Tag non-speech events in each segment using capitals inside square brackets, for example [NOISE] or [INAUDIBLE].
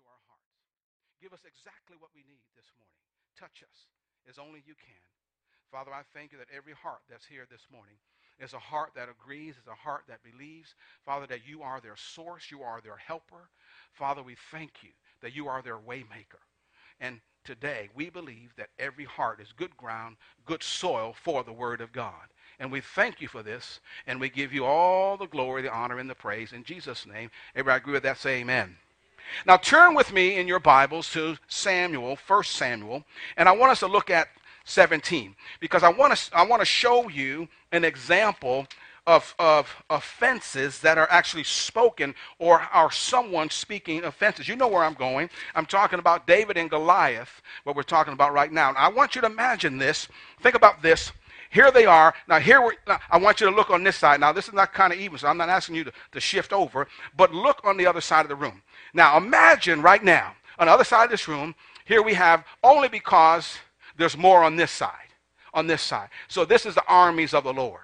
to our hearts. Give us exactly what we need this morning. Touch us as only you can. Father, I thank you that every heart that's here this morning is a heart that agrees, is a heart that believes, Father, that you are their source, you are their helper. Father, we thank you that you are their waymaker. And today we believe that every heart is good ground, good soil for the word of God. And we thank you for this, and we give you all the glory, the honor, and the praise. In Jesus' name, everybody agree with that? Say amen. Now turn with me in your Bibles to Samuel, 1 Samuel, and I want us to look at 17 because I want to I want to show you an example of, of offenses that are actually spoken or are someone speaking offenses. You know where I'm going. I'm talking about David and Goliath, what we're talking about right now. And I want you to imagine this. Think about this. Here they are. Now, here now, I want you to look on this side. Now, this is not kind of even, so I'm not asking you to, to shift over, but look on the other side of the room. Now, imagine right now, on the other side of this room, here we have only because there's more on this side. On this side. So, this is the armies of the Lord.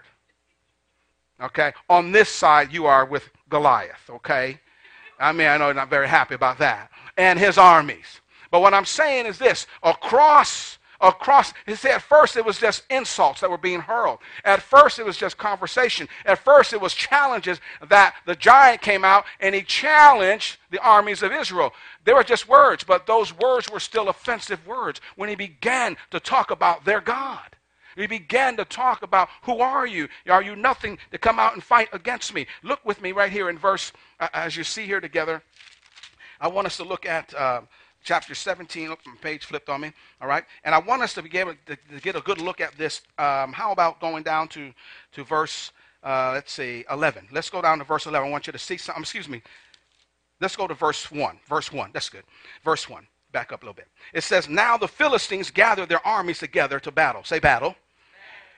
Okay? On this side, you are with Goliath. Okay? I mean, I know you're not very happy about that. And his armies. But what I'm saying is this across across. He said at first it was just insults that were being hurled. At first it was just conversation. At first it was challenges that the giant came out and he challenged the armies of Israel. They were just words, but those words were still offensive words when he began to talk about their God. He began to talk about who are you? Are you nothing to come out and fight against me? Look with me right here in verse, uh, as you see here together. I want us to look at uh, chapter 17. Look, page flipped on me. All right. And I want us to be able to, to get a good look at this. Um, how about going down to, to verse, uh, let's see, 11. Let's go down to verse 11. I want you to see something. Excuse me. Let's go to verse 1. Verse 1. That's good. Verse 1. Back up a little bit. It says, Now the Philistines gathered their armies together to battle. Say battle.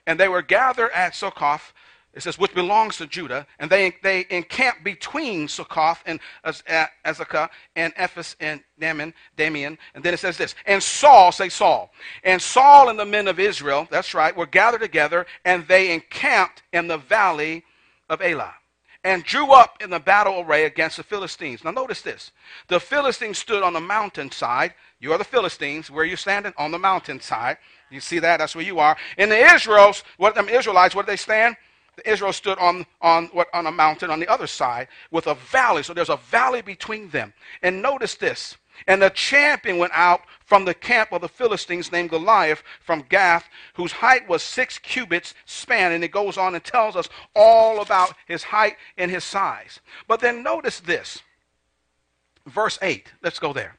And they were gathered at Succoth it says, which belongs to Judah, and they, they encamp between Succoth and Azekah and Ephes and Daman, Damian. And then it says this, and Saul, say Saul, and Saul and the men of Israel, that's right, were gathered together, and they encamped in the valley of Elah, and drew up in the battle array against the Philistines. Now notice this. The Philistines stood on the mountainside. You are the Philistines. Where are you standing? On the mountainside. You see that? That's where you are. And the Israels, what them Israelites, where do they stand? Israel stood on, on, what, on a mountain on the other side with a valley. So there's a valley between them. And notice this. And the champion went out from the camp of the Philistines named Goliath from Gath, whose height was six cubits span. And it goes on and tells us all about his height and his size. But then notice this. Verse 8. Let's go there.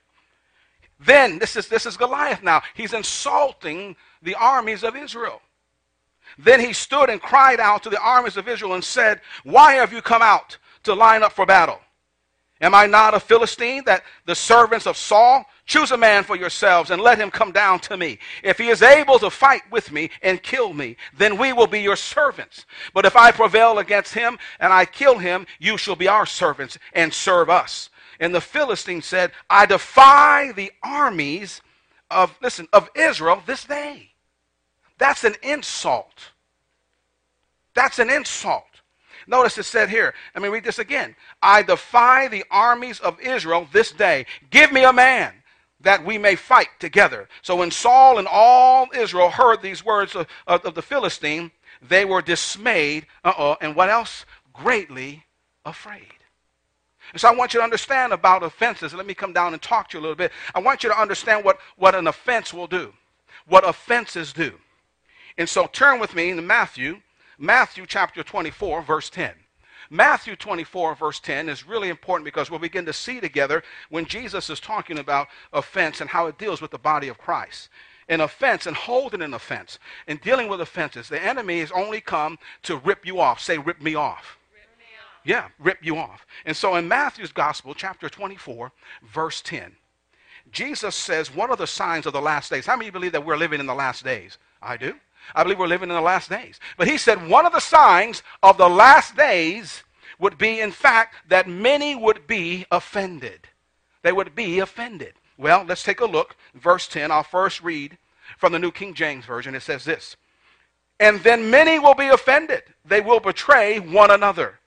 Then, this is, this is Goliath now. He's insulting the armies of Israel. Then he stood and cried out to the armies of Israel and said, Why have you come out to line up for battle? Am I not a Philistine that the servants of Saul? Choose a man for yourselves and let him come down to me. If he is able to fight with me and kill me, then we will be your servants. But if I prevail against him and I kill him, you shall be our servants and serve us. And the Philistine said, I defy the armies of, listen, of Israel this day. That's an insult. That's an insult. Notice it said here. Let me read this again. I defy the armies of Israel this day. Give me a man that we may fight together. So when Saul and all Israel heard these words of, of, of the Philistine, they were dismayed. Uh-oh. And what else? Greatly afraid. And so I want you to understand about offenses. Let me come down and talk to you a little bit. I want you to understand what, what an offense will do, what offenses do. And so turn with me to Matthew, Matthew chapter 24, verse 10. Matthew 24, verse 10 is really important because we'll begin to see together when Jesus is talking about offense and how it deals with the body of Christ. An offense and holding an offense and dealing with offenses. The enemy has only come to rip you off. Say, rip me off. Rip me off. Yeah, rip you off. And so in Matthew's gospel, chapter 24, verse 10, Jesus says What are the signs of the last days. How many believe that we're living in the last days? I do. I believe we're living in the last days. But he said one of the signs of the last days would be, in fact, that many would be offended. They would be offended. Well, let's take a look. Verse 10, I'll first read from the New King James Version. It says this And then many will be offended. They will betray one another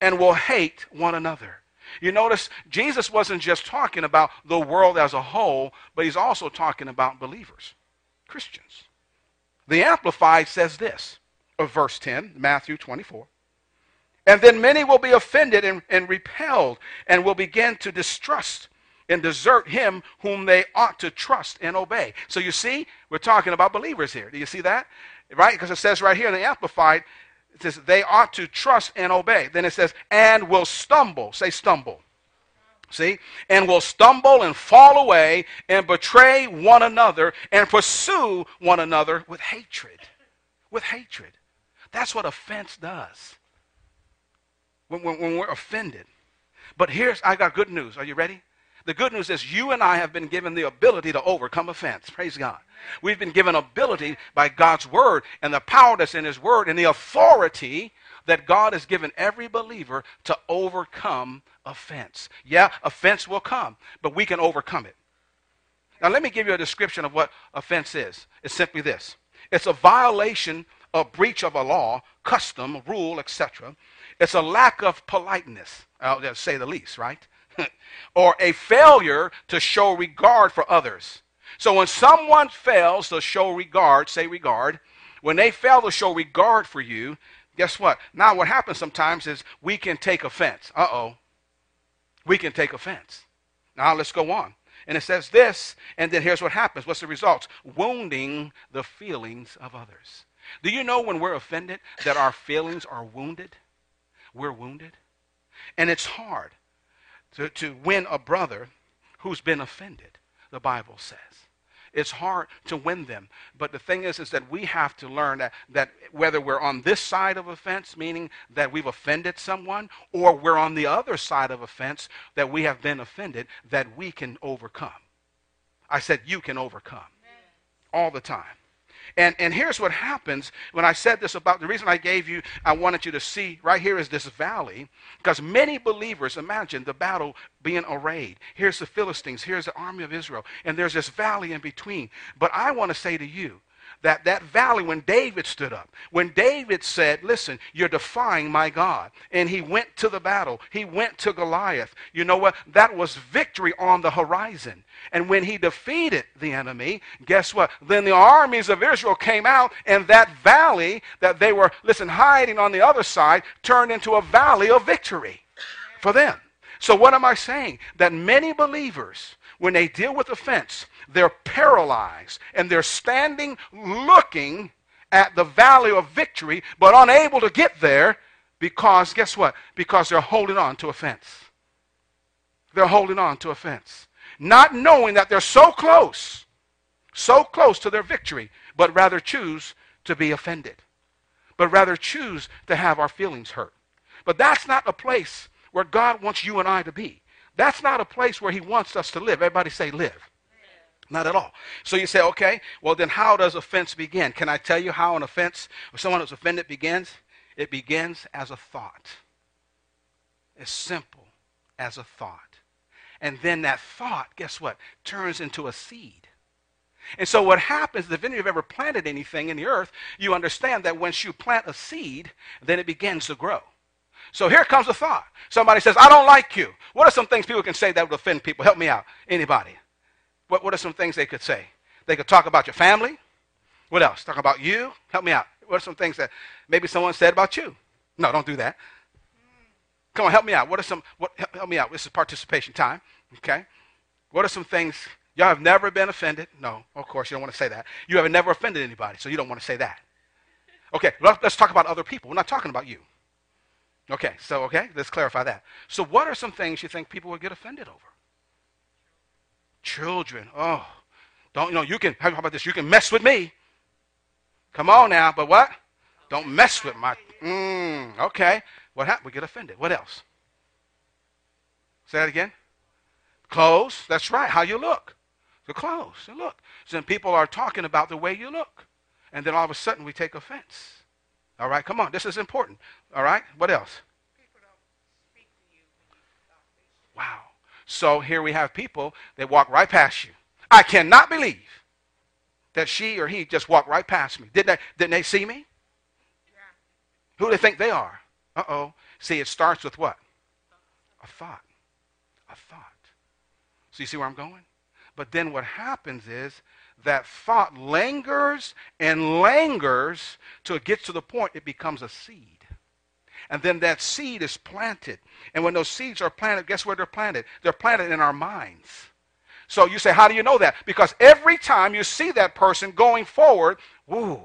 and will hate one another. You notice Jesus wasn't just talking about the world as a whole, but he's also talking about believers, Christians. The Amplified says this of verse 10, Matthew 24. And then many will be offended and, and repelled and will begin to distrust and desert him whom they ought to trust and obey. So you see, we're talking about believers here. Do you see that? Right? Because it says right here in the Amplified, it says they ought to trust and obey. Then it says, and will stumble. Say stumble. See? And will stumble and fall away and betray one another and pursue one another with hatred. With hatred. That's what offense does. When, when, when we're offended. But here's, I got good news. Are you ready? The good news is you and I have been given the ability to overcome offense. Praise God. We've been given ability by God's word and the power that's in his word and the authority that God has given every believer to overcome offense. Yeah, offense will come, but we can overcome it. Now, let me give you a description of what offense is. It's simply this it's a violation, a breach of a law, custom, rule, etc. It's a lack of politeness, I'll say the least, right? [LAUGHS] or a failure to show regard for others. So when someone fails to show regard, say regard, when they fail to show regard for you, guess what? Now what happens sometimes is we can take offense. Uh oh. We can take offense. Now let's go on. And it says this, and then here's what happens. What's the result? Wounding the feelings of others. Do you know when we're offended that our feelings are wounded? We're wounded. And it's hard to, to win a brother who's been offended, the Bible says. It's hard to win them. But the thing is, is that we have to learn that, that whether we're on this side of offense, meaning that we've offended someone, or we're on the other side of offense, that we have been offended, that we can overcome. I said you can overcome all the time. And, and here's what happens when I said this about the reason I gave you, I wanted you to see right here is this valley, because many believers imagine the battle being arrayed. Here's the Philistines, here's the army of Israel, and there's this valley in between. But I want to say to you, that that valley when David stood up, when David said, Listen, you're defying my God, and he went to the battle, he went to Goliath. You know what? That was victory on the horizon. And when he defeated the enemy, guess what? Then the armies of Israel came out, and that valley that they were, listen, hiding on the other side turned into a valley of victory for them. So, what am I saying? That many believers, when they deal with offense, they're paralyzed and they're standing looking at the valley of victory, but unable to get there because, guess what? Because they're holding on to offense. They're holding on to offense. Not knowing that they're so close, so close to their victory, but rather choose to be offended, but rather choose to have our feelings hurt. But that's not a place where God wants you and I to be. That's not a place where He wants us to live. Everybody say, live. Not at all. So you say, okay, well, then how does offense begin? Can I tell you how an offense, or someone who's offended begins? It begins as a thought. As simple as a thought. And then that thought, guess what, turns into a seed. And so what happens, if any of you have ever planted anything in the earth, you understand that once you plant a seed, then it begins to grow. So here comes a thought. Somebody says, I don't like you. What are some things people can say that would offend people? Help me out. Anybody? What, what are some things they could say? They could talk about your family. What else? Talk about you. Help me out. What are some things that maybe someone said about you? No, don't do that. Come on, help me out. What are some, what, help me out. This is participation time. Okay? What are some things, y'all have never been offended? No, of course, you don't want to say that. You have never offended anybody, so you don't want to say that. Okay, let's talk about other people. We're not talking about you. Okay, so, okay, let's clarify that. So, what are some things you think people would get offended over? Children. Oh, don't, you know, you can, how about this? You can mess with me. Come on now, but what? Don't mess with my, mm, okay. What happened? We get offended. What else? Say that again. Clothes. That's right. How you look. The clothes. The look. So then people are talking about the way you look. And then all of a sudden we take offense. All right, come on. This is important. All right, what else? Wow. So here we have people that walk right past you. I cannot believe that she or he just walked right past me. Didn't they, didn't they see me? Yeah. Who do they think they are? Uh oh. See, it starts with what? A thought. a thought. So you see where I'm going? But then what happens is that thought lingers and lingers till it gets to the point it becomes a seed. And then that seed is planted. And when those seeds are planted, guess where they're planted? They're planted in our minds. So you say, how do you know that? Because every time you see that person going forward, woo,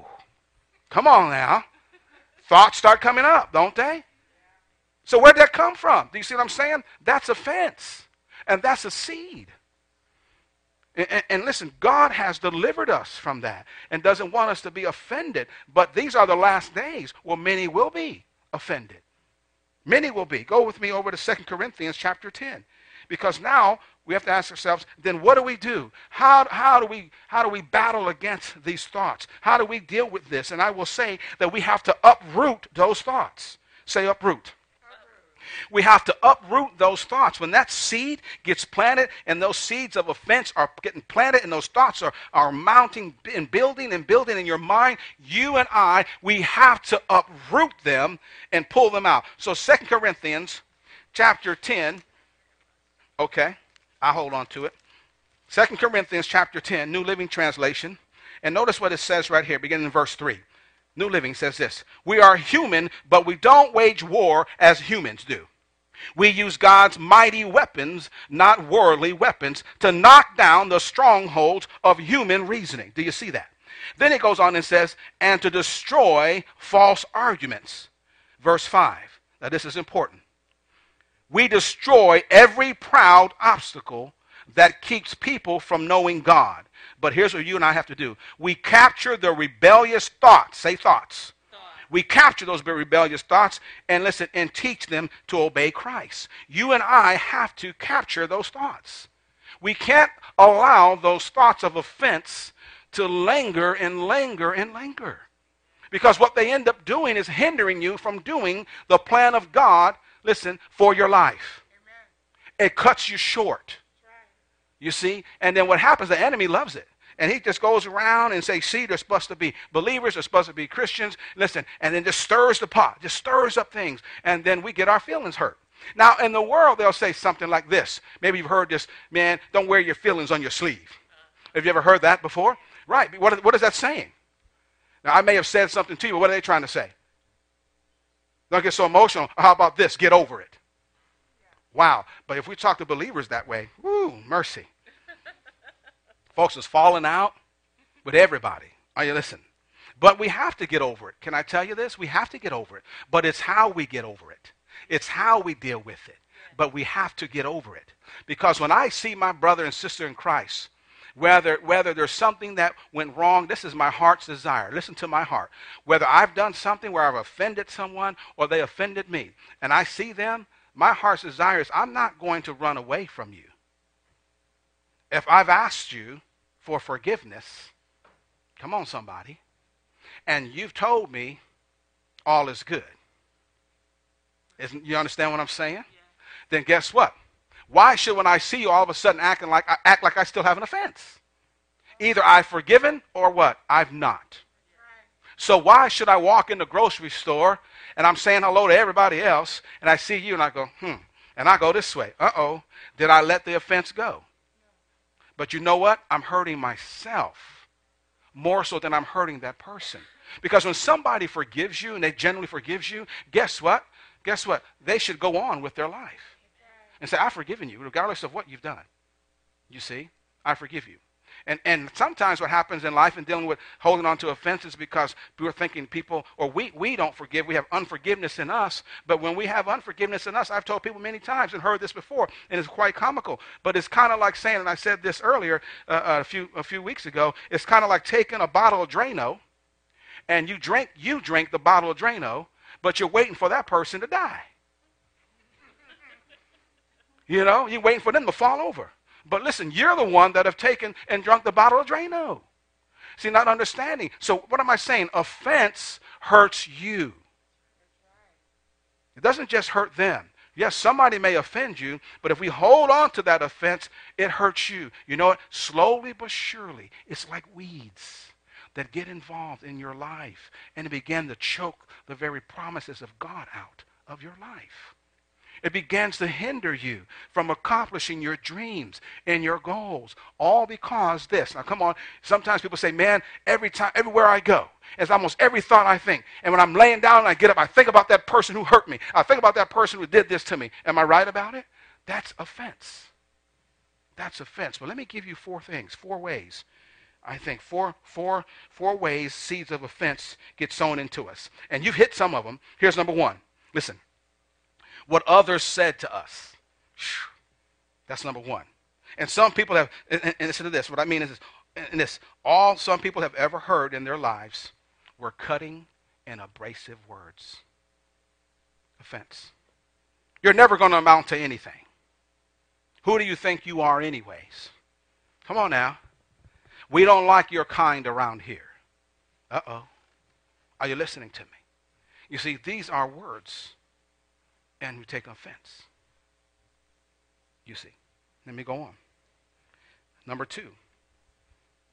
come on now. Thoughts start coming up, don't they? So where'd that come from? Do you see what I'm saying? That's offense. And that's a seed. And, and, listen, God has delivered us from that and doesn't want us to be offended. But these are the last days where many will be offended. Many will be. Go with me over to 2 Corinthians chapter 10. Because now we have to ask ourselves, then what do we do? How, how, do we, how do we battle against these thoughts? How do we deal with this? And I will say that we have to uproot those thoughts. Say uproot. We have to uproot those thoughts. When that seed gets planted and those seeds of offense are getting planted and those thoughts are, are mounting and building and building in your mind, you and I, we have to uproot them and pull them out. So Second Corinthians chapter 10, okay, I hold on to it. Second Corinthians chapter 10, New Living Translation. And notice what it says right here, beginning in verse 3. New Living says this We are human, but we don't wage war as humans do. We use God's mighty weapons, not worldly weapons, to knock down the strongholds of human reasoning. Do you see that? Then it goes on and says, and to destroy false arguments. Verse 5. Now, this is important. We destroy every proud obstacle that keeps people from knowing God. But here's what you and I have to do we capture the rebellious thoughts. Say thoughts. We capture those rebellious thoughts and listen and teach them to obey Christ. You and I have to capture those thoughts. We can't allow those thoughts of offense to linger and linger and linger. Because what they end up doing is hindering you from doing the plan of God, listen, for your life. Amen. It cuts you short. You see? And then what happens, the enemy loves it. And he just goes around and say, see, they're supposed to be believers, they're supposed to be Christians. Listen, and then just stirs the pot, just stirs up things. And then we get our feelings hurt. Now, in the world, they'll say something like this. Maybe you've heard this, man, don't wear your feelings on your sleeve. Have you ever heard that before? Right. What, what is that saying? Now, I may have said something to you, but what are they trying to say? Don't get so emotional. How about this? Get over it. Wow. But if we talk to believers that way, whoo, mercy. Folks is falling out with everybody. Are you listening? But we have to get over it. Can I tell you this? We have to get over it. But it's how we get over it. It's how we deal with it. But we have to get over it. Because when I see my brother and sister in Christ, whether, whether there's something that went wrong, this is my heart's desire. Listen to my heart. Whether I've done something where I've offended someone or they offended me, and I see them, my heart's desire is I'm not going to run away from you. If I've asked you for forgiveness, come on, somebody, and you've told me all is good. Isn't, you understand what I'm saying? Yeah. Then guess what? Why should when I see you all of a sudden acting like I act like I still have an offense? Either I've forgiven or what? I've not. So why should I walk in the grocery store and I'm saying hello to everybody else and I see you and I go, hmm, and I go this way. Uh-oh, did I let the offense go? But you know what? I'm hurting myself more so than I'm hurting that person. Because when somebody forgives you and they genuinely forgives you, guess what? Guess what? They should go on with their life and say, I've forgiven you, regardless of what you've done. You see? I forgive you. And, and sometimes what happens in life and dealing with holding on to offenses because we're thinking people, or we, we don't forgive, we have unforgiveness in us. But when we have unforgiveness in us, I've told people many times and heard this before, and it's quite comical. But it's kind of like saying, and I said this earlier uh, uh, a, few, a few weeks ago, it's kind of like taking a bottle of Drano, and you drink, you drink the bottle of Drano, but you're waiting for that person to die. You know, you're waiting for them to fall over. But listen, you're the one that have taken and drunk the bottle of Drano. See, not understanding. So what am I saying? Offense hurts you. It doesn't just hurt them. Yes, somebody may offend you, but if we hold on to that offense, it hurts you. You know what? Slowly but surely, it's like weeds that get involved in your life and begin to choke the very promises of God out of your life. It begins to hinder you from accomplishing your dreams and your goals. All because this. Now come on. Sometimes people say, man, every time, everywhere I go, it's almost every thought I think. And when I'm laying down and I get up, I think about that person who hurt me. I think about that person who did this to me. Am I right about it? That's offense. That's offense. But let me give you four things, four ways. I think four, four, four ways seeds of offense get sown into us. And you've hit some of them. Here's number one. Listen what others said to us. That's number one. And some people have, and, and listen to this, what I mean is and this, all some people have ever heard in their lives were cutting and abrasive words. Offense. You're never going to amount to anything. Who do you think you are, anyways? Come on now. We don't like your kind around here. Uh oh. Are you listening to me? You see, these are words and we take offense. You see. Let me go on. Number two.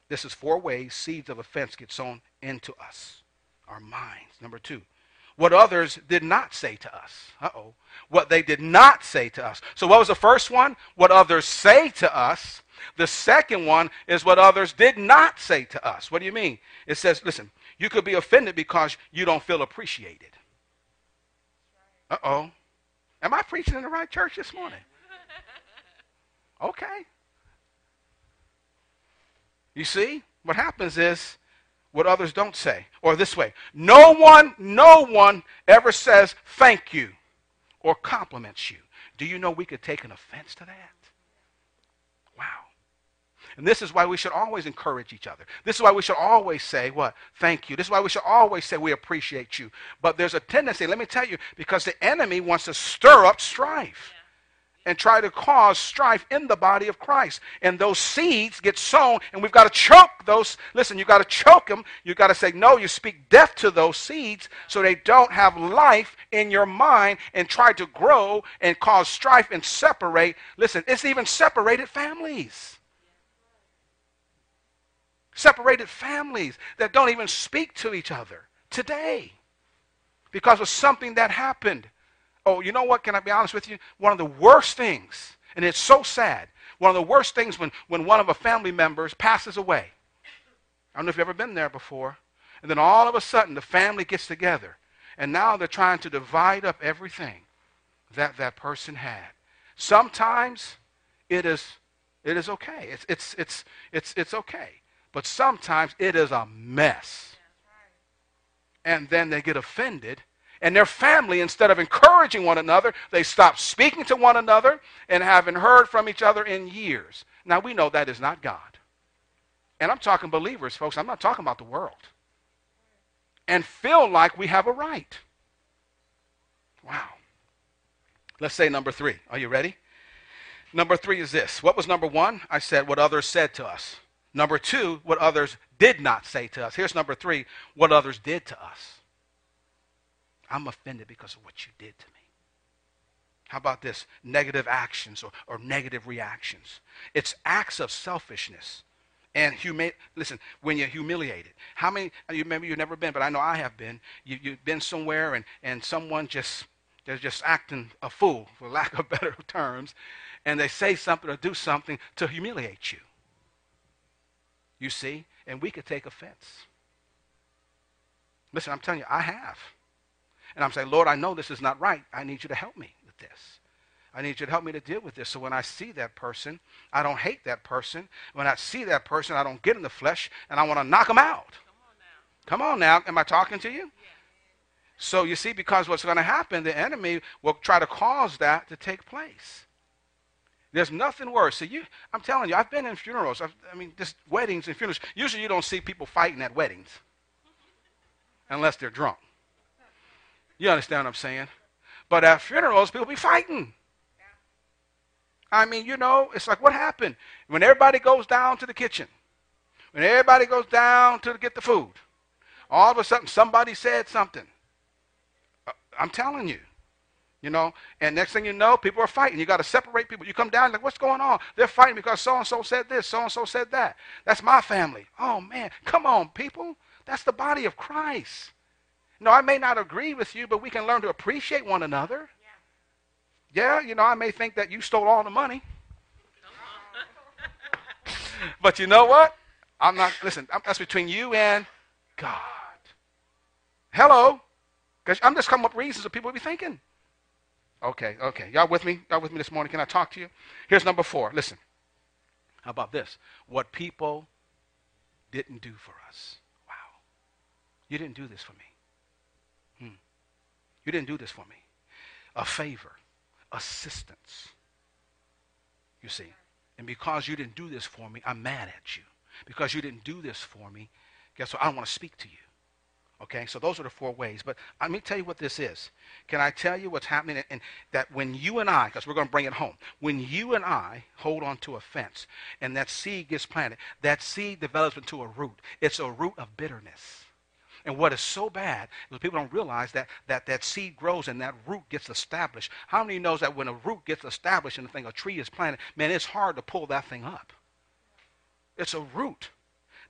This is four ways seeds of offense get sown into us, our minds. Number two. What others did not say to us. Uh oh. What they did not say to us. So, what was the first one? What others say to us. The second one is what others did not say to us. What do you mean? It says, listen, you could be offended because you don't feel appreciated. Uh oh. Am I preaching in the right church this morning? Okay. You see, what happens is what others don't say. Or this way no one, no one ever says thank you or compliments you. Do you know we could take an offense to that? And this is why we should always encourage each other. This is why we should always say, what? Thank you. This is why we should always say we appreciate you. But there's a tendency, let me tell you, because the enemy wants to stir up strife. And try to cause strife in the body of Christ. And those seeds get sown, and we've got to choke those. Listen, you've got to choke them. You've got to say, no, you speak death to those seeds so they don't have life in your mind and try to grow and cause strife and separate. Listen, it's even separated families separated families that don't even speak to each other today because of something that happened. Oh, you know what? Can I be honest with you? One of the worst things, and it's so sad, one of the worst things when, when one of a family members passes away. I don't know if you've ever been there before. And then all of a sudden, the family gets together. And now they're trying to divide up everything that that person had. Sometimes it is, it is okay. It's, it's, it's, it's, it's okay. But sometimes it is a mess. And then they get offended. And their family, instead of encouraging one another, they stop speaking to one another and haven't heard from each other in years. Now, we know that is not God. And I'm talking believers, folks. I'm not talking about the world. And feel like we have a right. Wow. Let's say number three. Are you ready? Number three is this. What was number one? I said what others said to us. Number two, what others did not say to us. Here's number three, what others did to us. I'm offended because of what you did to me. How about this? Negative actions or, or negative reactions. It's acts of selfishness. And humi- listen, when you're humiliated, how many, you remember you've never been, but I know I have been. You, you've been somewhere and, and someone just, they're just acting a fool, for lack of [LAUGHS] better terms, and they say something or do something to humiliate you. You see? And we could take offense. Listen, I'm telling you, I have. And I'm saying, Lord, I know this is not right. I need you to help me with this. I need you to help me to deal with this. So when I see that person, I don't hate that person. When I see that person, I don't get in the flesh and I want to knock them out. Come on now. Am I talking to you? Yeah. So you see, because what's going to happen, the enemy will try to cause that to take place. There's nothing worse. See, you, I'm telling you, I've been in funerals. I've, i mean, just weddings and funerals. Usually, you don't see people fighting at weddings unless they're drunk. You understand what I'm saying? But at funerals, people be fighting. I mean, you know, it's like what happened when everybody goes down to the kitchen, when everybody goes down to get the food. All of a sudden, somebody said something. Uh, I'm telling you. You know, and next thing you know, people are fighting. You got to separate people. You come down, like, what's going on? They're fighting because so and so said this, so and so said that. That's my family. Oh, man. Come on, people. That's the body of Christ. No, I may not agree with you, but we can learn to appreciate one another. Yeah. Yeah, you know, I may think that you stole all the money. [LAUGHS] but you know what? I'm not, listen, that's between you and God. Hello? Because I'm just coming up reasons that people will be thinking. Okay, okay. Y'all with me? Y'all with me this morning? Can I talk to you? Here's number four. Listen. How about this? What people didn't do for us. Wow. You didn't do this for me. Hmm. You didn't do this for me. A favor, assistance. You see. And because you didn't do this for me, I'm mad at you. Because you didn't do this for me, guess what? I don't want to speak to you. Okay, so those are the four ways. But let me tell you what this is. Can I tell you what's happening? And that when you and I, because we're going to bring it home, when you and I hold on to a fence and that seed gets planted, that seed develops into a root. It's a root of bitterness. And what is so bad is people don't realize that, that that seed grows and that root gets established. How many knows that when a root gets established and a thing, a tree is planted, man, it's hard to pull that thing up. It's a root.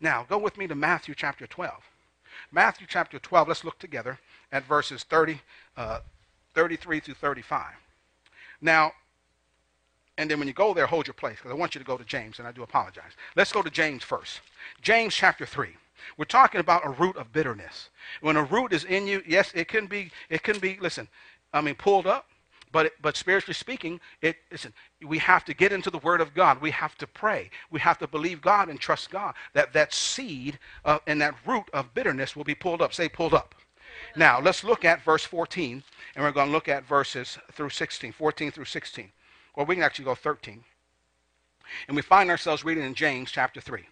Now, go with me to Matthew chapter 12. Matthew chapter 12, let's look together at verses 30, uh, 33 through 35. Now, and then when you go there, hold your place because I want you to go to James, and I do apologize. Let's go to James first. James chapter 3. We're talking about a root of bitterness. When a root is in you, yes, it can be, it can be, listen, I mean, pulled up, but, but spiritually speaking, it, listen, we have to get into the Word of God. We have to pray. We have to believe God and trust God that that seed uh, and that root of bitterness will be pulled up. Say, pulled up. Now, let's look at verse 14, and we're going to look at verses through 16, 14 through 16. Or we can actually go 13. And we find ourselves reading in James chapter 3.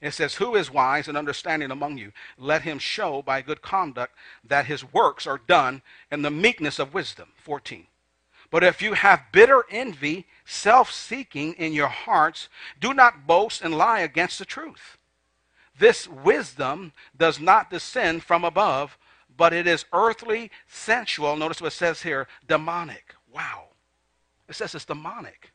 It says, Who is wise and understanding among you? Let him show by good conduct that his works are done in the meekness of wisdom. 14. But if you have bitter envy, self seeking in your hearts, do not boast and lie against the truth. This wisdom does not descend from above, but it is earthly, sensual. Notice what it says here demonic. Wow. It says it's demonic.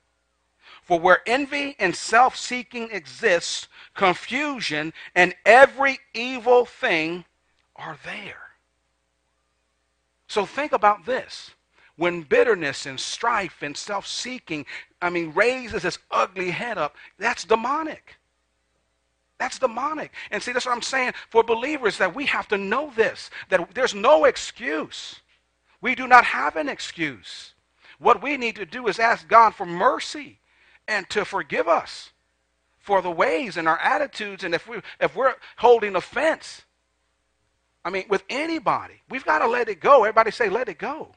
For where envy and self seeking exists, confusion and every evil thing are there. So think about this when bitterness and strife and self seeking, I mean, raises its ugly head up, that's demonic. That's demonic. And see, that's what I'm saying for believers that we have to know this, that there's no excuse. We do not have an excuse. What we need to do is ask God for mercy and to forgive us for the ways and our attitudes. And if, we, if we're holding offense, I mean, with anybody, we've got to let it go. Everybody say, let it go.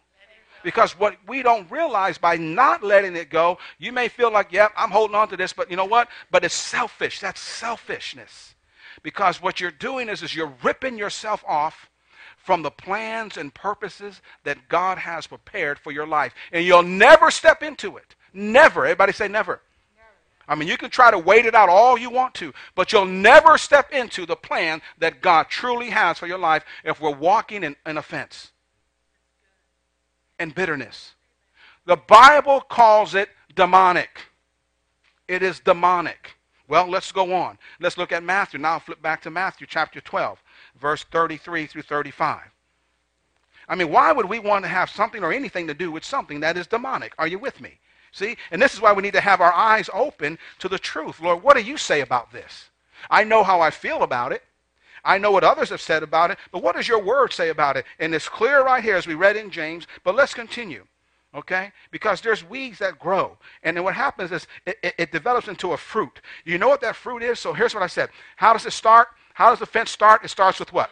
Because what we don't realize by not letting it go, you may feel like, yep, I'm holding on to this, but you know what? But it's selfish. That's selfishness. Because what you're doing is, is you're ripping yourself off from the plans and purposes that God has prepared for your life. And you'll never step into it. Never. Everybody say never. I mean, you can try to wait it out all you want to, but you'll never step into the plan that God truly has for your life if we're walking in an offense and bitterness. The Bible calls it demonic. It is demonic. Well, let's go on. Let's look at Matthew. Now I'll flip back to Matthew chapter 12, verse 33 through 35. I mean, why would we want to have something or anything to do with something that is demonic? Are you with me? See? And this is why we need to have our eyes open to the truth. Lord, what do you say about this? I know how I feel about it. I know what others have said about it, but what does your word say about it? And it's clear right here as we read in James, but let's continue. Okay? Because there's weeds that grow. And then what happens is it, it, it develops into a fruit. You know what that fruit is? So here's what I said. How does it start? How does the fence start? It starts with what?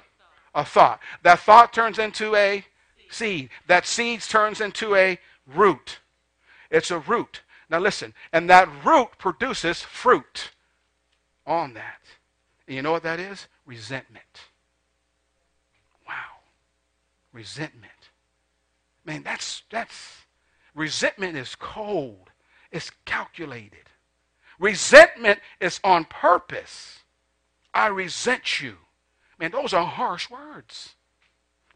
A thought. That thought turns into a seed. That seed turns into a root. It's a root. Now listen, and that root produces fruit on that. And you know what that is? Resentment. Wow. Resentment. Man, that's that's resentment is cold. It's calculated. Resentment is on purpose. I resent you. Man, those are harsh words.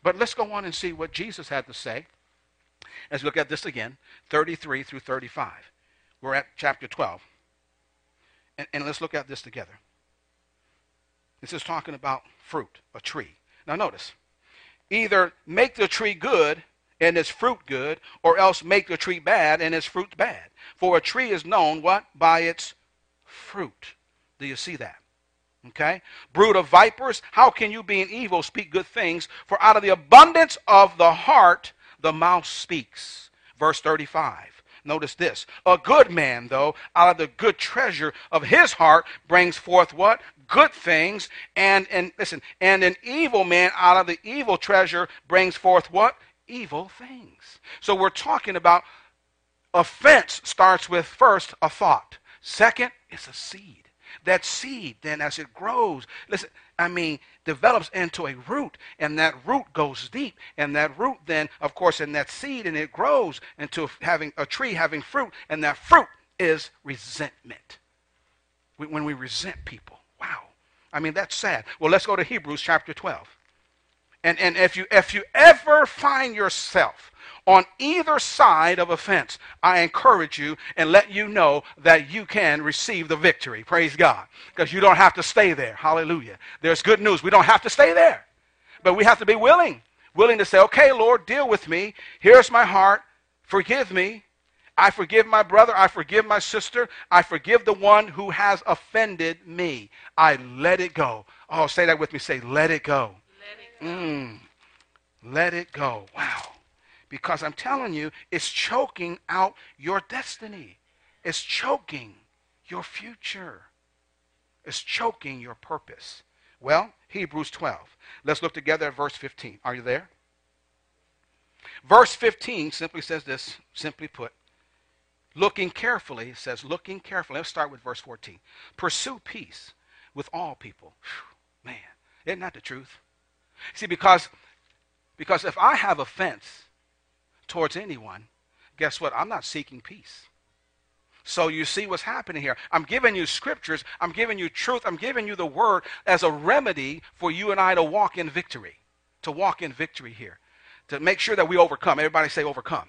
But let's go on and see what Jesus had to say we look at this again 33 through 35. We're at chapter 12. And, and let's look at this together. This is talking about fruit, a tree. Now notice, either make the tree good and its fruit good, or else make the tree bad and its fruit bad. For a tree is known what? By its fruit. Do you see that? Okay? Brood of vipers, how can you, being evil, speak good things? For out of the abundance of the heart, the mouth speaks. Verse 35. Notice this. A good man, though, out of the good treasure of his heart brings forth what? Good things. And, and listen, and an evil man out of the evil treasure brings forth what? Evil things. So we're talking about offense starts with first a thought. Second, it's a seed that seed then as it grows listen i mean develops into a root and that root goes deep and that root then of course in that seed and it grows into having a tree having fruit and that fruit is resentment when we resent people wow i mean that's sad well let's go to hebrews chapter 12 and, and if you if you ever find yourself on either side of a fence, I encourage you and let you know that you can receive the victory. Praise God. Because you don't have to stay there. Hallelujah. There's good news. We don't have to stay there. But we have to be willing. Willing to say, okay, Lord, deal with me. Here's my heart. Forgive me. I forgive my brother. I forgive my sister. I forgive the one who has offended me. I let it go. Oh, say that with me. Say, let it go. Let it go. Mm, let it go. Wow. Because I'm telling you, it's choking out your destiny. It's choking your future. It's choking your purpose. Well, Hebrews 12. Let's look together at verse 15. Are you there? Verse 15 simply says this, simply put, looking carefully, it says, looking carefully. Let's start with verse 14. Pursue peace with all people. Whew, man, isn't that the truth? See, because, because if I have offense towards anyone, guess what? I'm not seeking peace. So you see what's happening here. I'm giving you scriptures, I'm giving you truth, I'm giving you the word as a remedy for you and I to walk in victory. To walk in victory here. To make sure that we overcome. Everybody say overcome.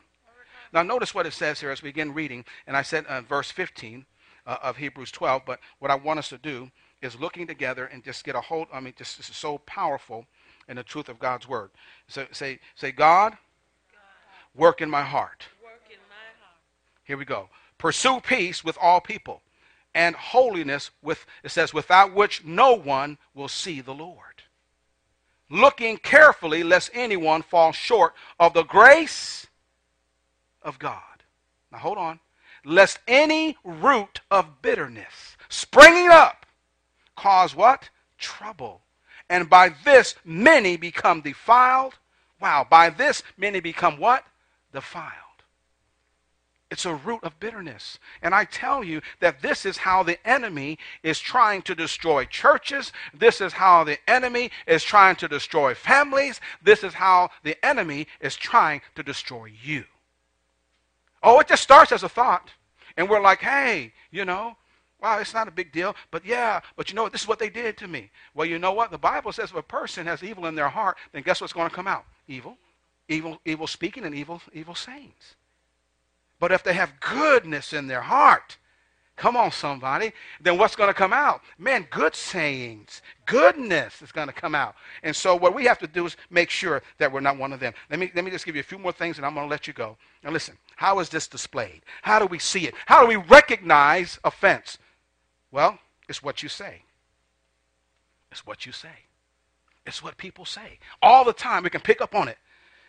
Now notice what it says here as we begin reading. And I said uh, verse 15 uh, of Hebrews 12. But what I want us to do is looking together and just get a hold. I mean, just this is so powerful in the truth of God's word. So say, say, God, work in my heart. In my heart. Here we go. Pursue peace with all people and holiness with it says without which no one will see the Lord. Looking carefully lest anyone fall short of the grace of God. Now hold on. Lest any root of bitterness springing up cause what? Trouble. And by this many become defiled. Wow, by this many become what? defiled. It's a root of bitterness. And I tell you that this is how the enemy is trying to destroy churches. This is how the enemy is trying to destroy families. This is how the enemy is trying to destroy you. Oh, it just starts as a thought. And we're like, hey, you know, wow, it's not a big deal. But yeah, but you know what? This is what they did to me. Well, you know what? The Bible says if a person has evil in their heart, then guess what's going to come out? Evil evil, evil speaking and evil, evil sayings. But if they have goodness in their heart, come on, somebody, then what's going to come out? Man, good sayings, goodness is going to come out. And so what we have to do is make sure that we're not one of them. Let me, let me just give you a few more things and I'm going to let you go. Now listen, how is this displayed? How do we see it? How do we recognize offense? Well, it's what you say. It's what you say. It's what people say. All the time, we can pick up on it.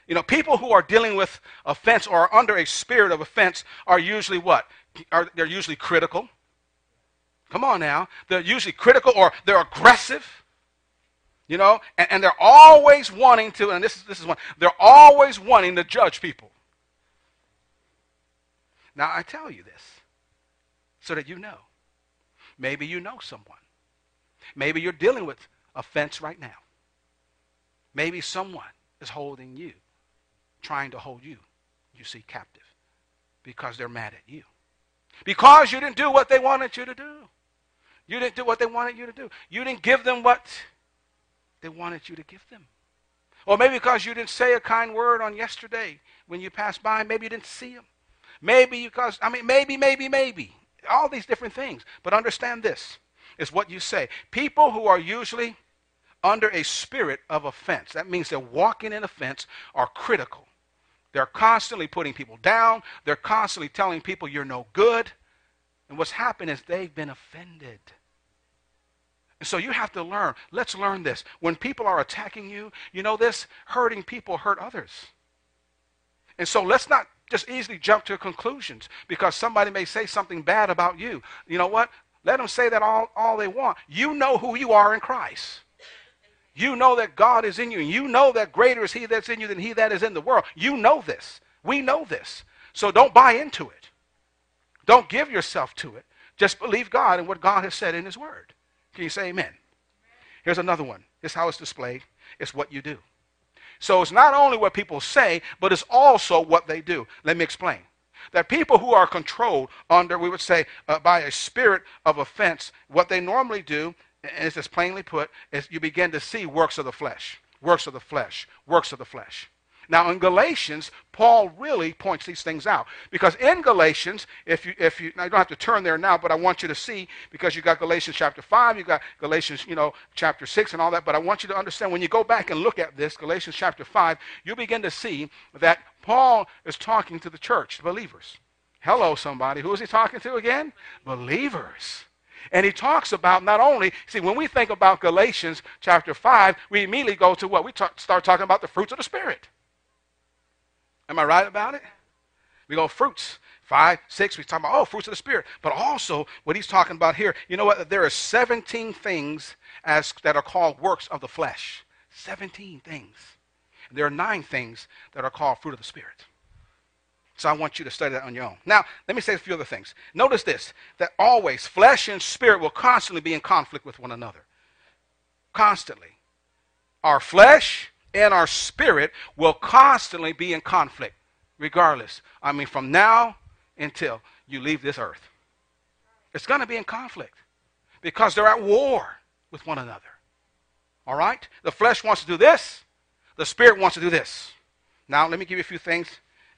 You know, people who are dealing with offense or are under a spirit of offense are usually what? Are, they're usually critical. Come on now. They're usually critical or they're aggressive. You know, and, and they're always wanting to, and this is, this is one, they're always wanting to judge people. Now, I tell you this so that you know. Maybe you know someone. Maybe you're dealing with offense right now. Maybe someone is holding you trying to hold you, you see, captive because they're mad at you. Because you didn't do what they wanted you to do. You didn't do what they wanted you to do. You didn't give them what they wanted you to give them. Or maybe because you didn't say a kind word on yesterday when you passed by, maybe you didn't see them. Maybe because, I mean, maybe, maybe, maybe. All these different things. But understand this is what you say. People who are usually under a spirit of offense, that means they're walking in offense, are critical They're constantly putting people down. They're constantly telling people you're no good. And what's happened is they've been offended. And so you have to learn. Let's learn this. When people are attacking you, you know this? Hurting people hurt others. And so let's not just easily jump to conclusions because somebody may say something bad about you. You know what? Let them say that all, all they want. You know who you are in Christ. You know that God is in you, and you know that greater is He that's in you than He that is in the world. You know this. We know this. So don't buy into it. Don't give yourself to it. Just believe God and what God has said in His Word. Can you say amen? Here's another one. This how it's displayed. It's what you do. So it's not only what people say, but it's also what they do. Let me explain. That people who are controlled under, we would say, uh, by a spirit of offense, what they normally do and it's as plainly put, as you begin to see works of the flesh, works of the flesh, works of the flesh. Now in Galatians, Paul really points these things out because in Galatians, if you if you now you don't have to turn there now, but I want you to see because you got Galatians chapter five, you got Galatians you know chapter six and all that. But I want you to understand when you go back and look at this Galatians chapter five, you begin to see that Paul is talking to the church, believers. Hello, somebody. Who is he talking to again? Believers. And he talks about not only, see, when we think about Galatians chapter 5, we immediately go to what? We talk, start talking about the fruits of the Spirit. Am I right about it? We go fruits. Five, six, we talk about, oh, fruits of the Spirit. But also, what he's talking about here, you know what? There are 17 things as, that are called works of the flesh. 17 things. And there are nine things that are called fruit of the Spirit. So I want you to study that on your own. Now, let me say a few other things. Notice this that always flesh and spirit will constantly be in conflict with one another. Constantly. Our flesh and our spirit will constantly be in conflict, regardless. I mean, from now until you leave this earth. It's going to be in conflict because they're at war with one another. All right? The flesh wants to do this, the spirit wants to do this. Now, let me give you a few things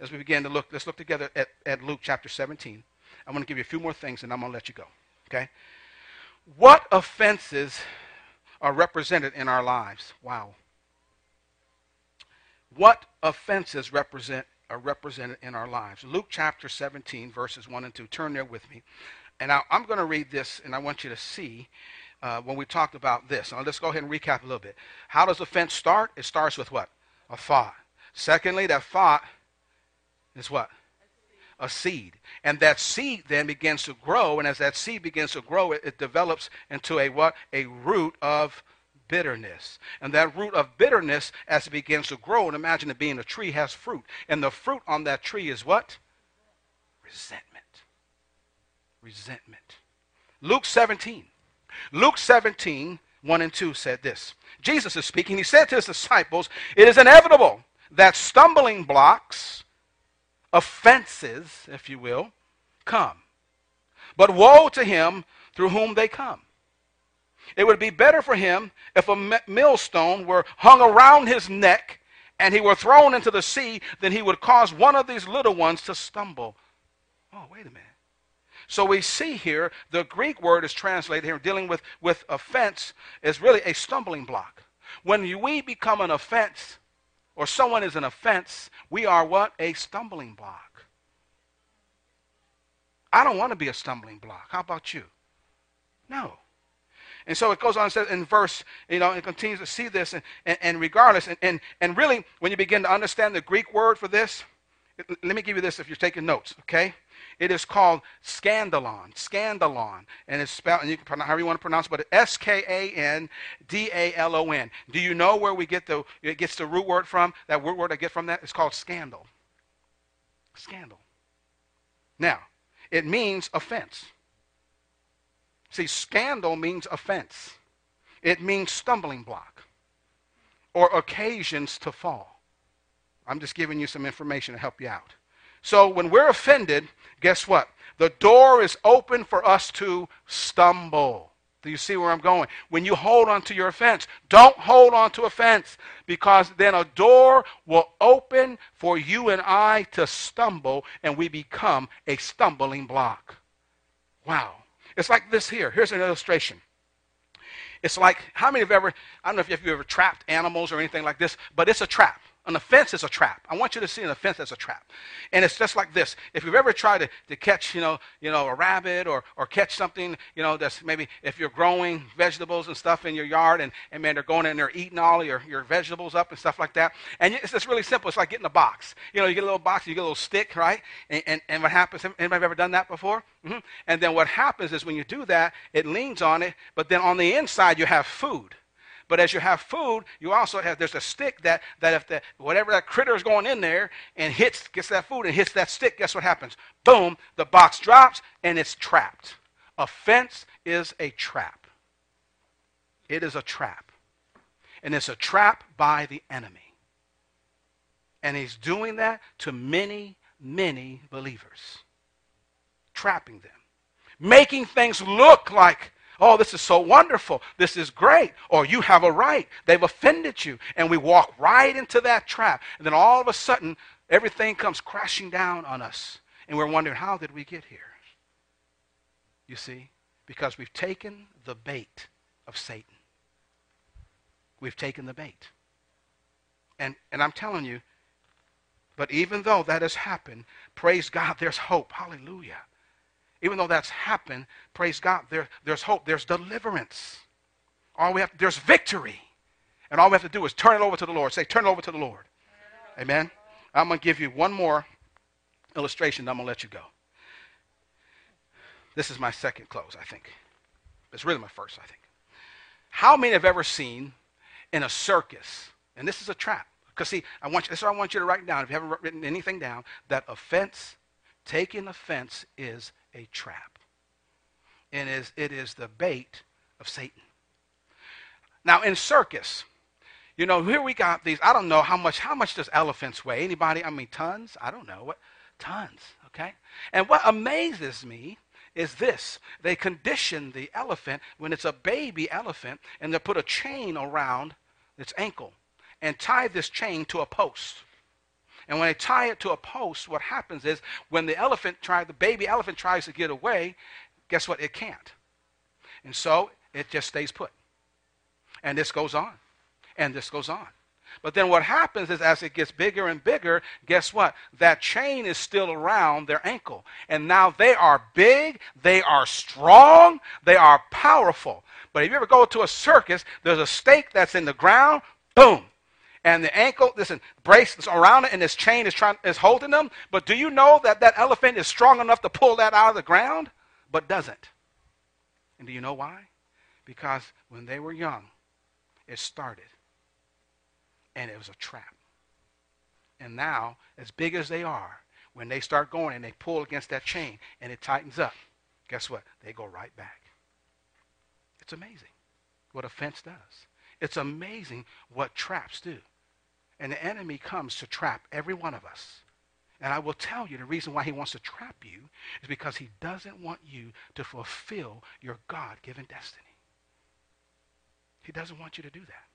as we begin to look, let's look together at, at Luke chapter 17. I'm going to give you a few more things and I'm going to let you go. Okay? What offenses are represented in our lives? Wow. What offenses represent are represented in our lives? Luke chapter 17, verses 1 and 2. Turn there with me. And now I'm going to read this, and I want you to see uh, when we talked about this. Now let's go ahead and recap a little bit. How does offense start? It starts with what? A thought. Secondly, that thought is what? A seed. And that seed then begins to grow, and as that seed begins to grow, it, it develops into a what? A root of bitterness. And that root of bitterness, as it begins to grow, and imagine it being a tree, has fruit. And the fruit on that tree is what? Resentment. Resentment. Luke 17. Luke 17, 1 and 2 said this. Jesus is speaking. He said to his disciples, It is inevitable that stumbling blocks offenses, if you will, come. But woe to him through whom they come. It would be better for him if a millstone were hung around his neck and he were thrown into the sea than he would cause one of these little ones to stumble. Oh, wait a minute. So we see here the Greek word is translated here, dealing with, with offense, is really a stumbling block. When we become an offense, or someone is an offense, we are what? A stumbling block. I don't want to be a stumbling block. How about you? No. And so it goes on and says in verse, you know, it continues to see this, and, and, and regardless, and, and, and really, when you begin to understand the Greek word for this, let me give you this if you're taking notes, okay? It is called skandalon, skandalon, and it's spelled, and you can pronounce however you want to pronounce it, but S K A N D A L O N. Do you know where we get the it gets the root word from? That root word I get from that is called scandal. Scandal. Now, it means offense. See, scandal means offense. It means stumbling block or occasions to fall. I'm just giving you some information to help you out. So when we're offended, guess what? The door is open for us to stumble. Do you see where I'm going? When you hold on to your offense, don't hold on to offense because then a door will open for you and I to stumble and we become a stumbling block. Wow. It's like this here. Here's an illustration. It's like, how many have ever, I don't know if you've ever trapped animals or anything like this, but it's a trap An offense is a trap. I want you to see an offense as a trap. And it's just like this. If you've ever tried to, to catch, you know, you know, a rabbit or, or catch something, you know, that's maybe if you're growing vegetables and stuff in your yard and, and man, they're going in there eating all your, your vegetables up and stuff like that. And it's just really simple. It's like getting a box. You know, you get a little box, you get a little stick, right? And, and, and what happens, anybody ever done that before? Mm-hmm. And then what happens is when you do that, it leans on it, but then on the inside you have food. But as you have food, you also have there's a stick that that if the whatever that critter is going in there and hits gets that food and hits that stick, guess what happens? Boom, the box drops and it's trapped. Offense is a trap. It is a trap. And it's a trap by the enemy. And he's doing that to many, many believers. Trapping them. Making things look like Oh, this is so wonderful. This is great. Or you have a right. They've offended you. And we walk right into that trap. And then all of a sudden, everything comes crashing down on us. And we're wondering, how did we get here? You see? Because we've taken the bait of Satan. We've taken the bait. And, and I'm telling you, but even though that has happened, praise God, there's hope. Hallelujah. Even though that's happened, praise God, there, there's hope, there's deliverance. All we have, there's victory. And all we have to do is turn it over to the Lord. Say, turn it over to the Lord. Amen. I'm going to give you one more illustration, I'm going to let you go. This is my second close, I think. It's really my first, I think. How many have ever seen in a circus, and this is a trap, because see, I want you, this is what I want you to write down, if you haven't written anything down, that offense, taking offense is a trap. And is, it is the bait of Satan. Now, in circus, you know, here we got these. I don't know how much. How much does elephants weigh? Anybody? I mean, tons. I don't know what. Tons. Okay. And what amazes me is this: they condition the elephant when it's a baby elephant, and they put a chain around its ankle and tie this chain to a post. And when they tie it to a post, what happens is when the elephant try, the baby elephant tries to get away, guess what? It can't. And so it just stays put. And this goes on. And this goes on. But then what happens is as it gets bigger and bigger, guess what? That chain is still around their ankle. And now they are big, they are strong, they are powerful. But if you ever go to a circus, there's a stake that's in the ground, boom, and the ankle, listen, brace is around it, and this chain is trying is holding them. But do you know that that elephant is strong enough to pull that out of the ground, but doesn't? And do you know why? Because when they were young, it started, and it was a trap. And now, as big as they are, when they start going and they pull against that chain and it tightens up, guess what? They go right back. It's amazing what a fence does. It's amazing what traps do. And the enemy comes to trap every one of us. And I will tell you the reason why he wants to trap you is because he doesn't want you to fulfill your God given destiny. He doesn't want you to do that.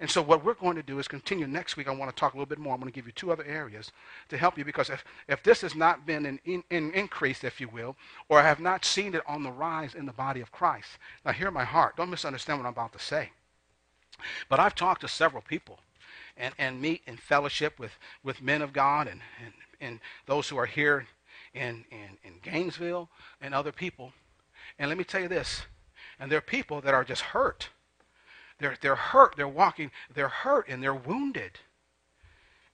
And so, what we're going to do is continue next week. I want to talk a little bit more. I'm going to give you two other areas to help you because if, if this has not been an in, in increase, if you will, or I have not seen it on the rise in the body of Christ, now hear my heart. Don't misunderstand what I'm about to say. But I've talked to several people and, and meet and fellowship with, with men of God and, and, and those who are here in, in, in Gainesville and other people. And let me tell you this, and there are people that are just hurt. They're, they're hurt, they're walking, they're hurt, and they're wounded.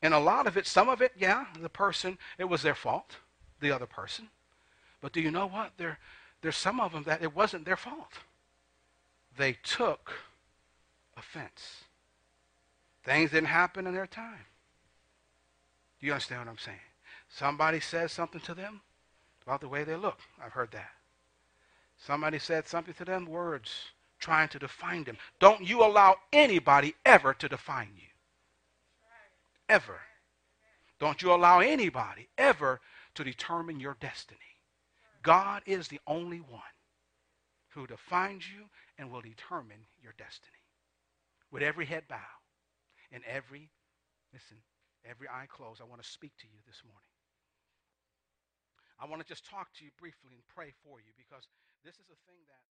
And a lot of it, some of it, yeah, the person, it was their fault, the other person. But do you know what? There, there's some of them that it wasn't their fault. They took offense. Things didn't happen in their time. Do you understand what I'm saying? Somebody says something to them about the way they look. I've heard that. Somebody said something to them, words trying to define them. Don't you allow anybody ever to define you. Ever. Don't you allow anybody ever to determine your destiny. God is the only one who defines you and will determine your destiny. With every head bowed and every, listen, every eye closed, I want to speak to you this morning. I want to just talk to you briefly and pray for you because this is a thing that.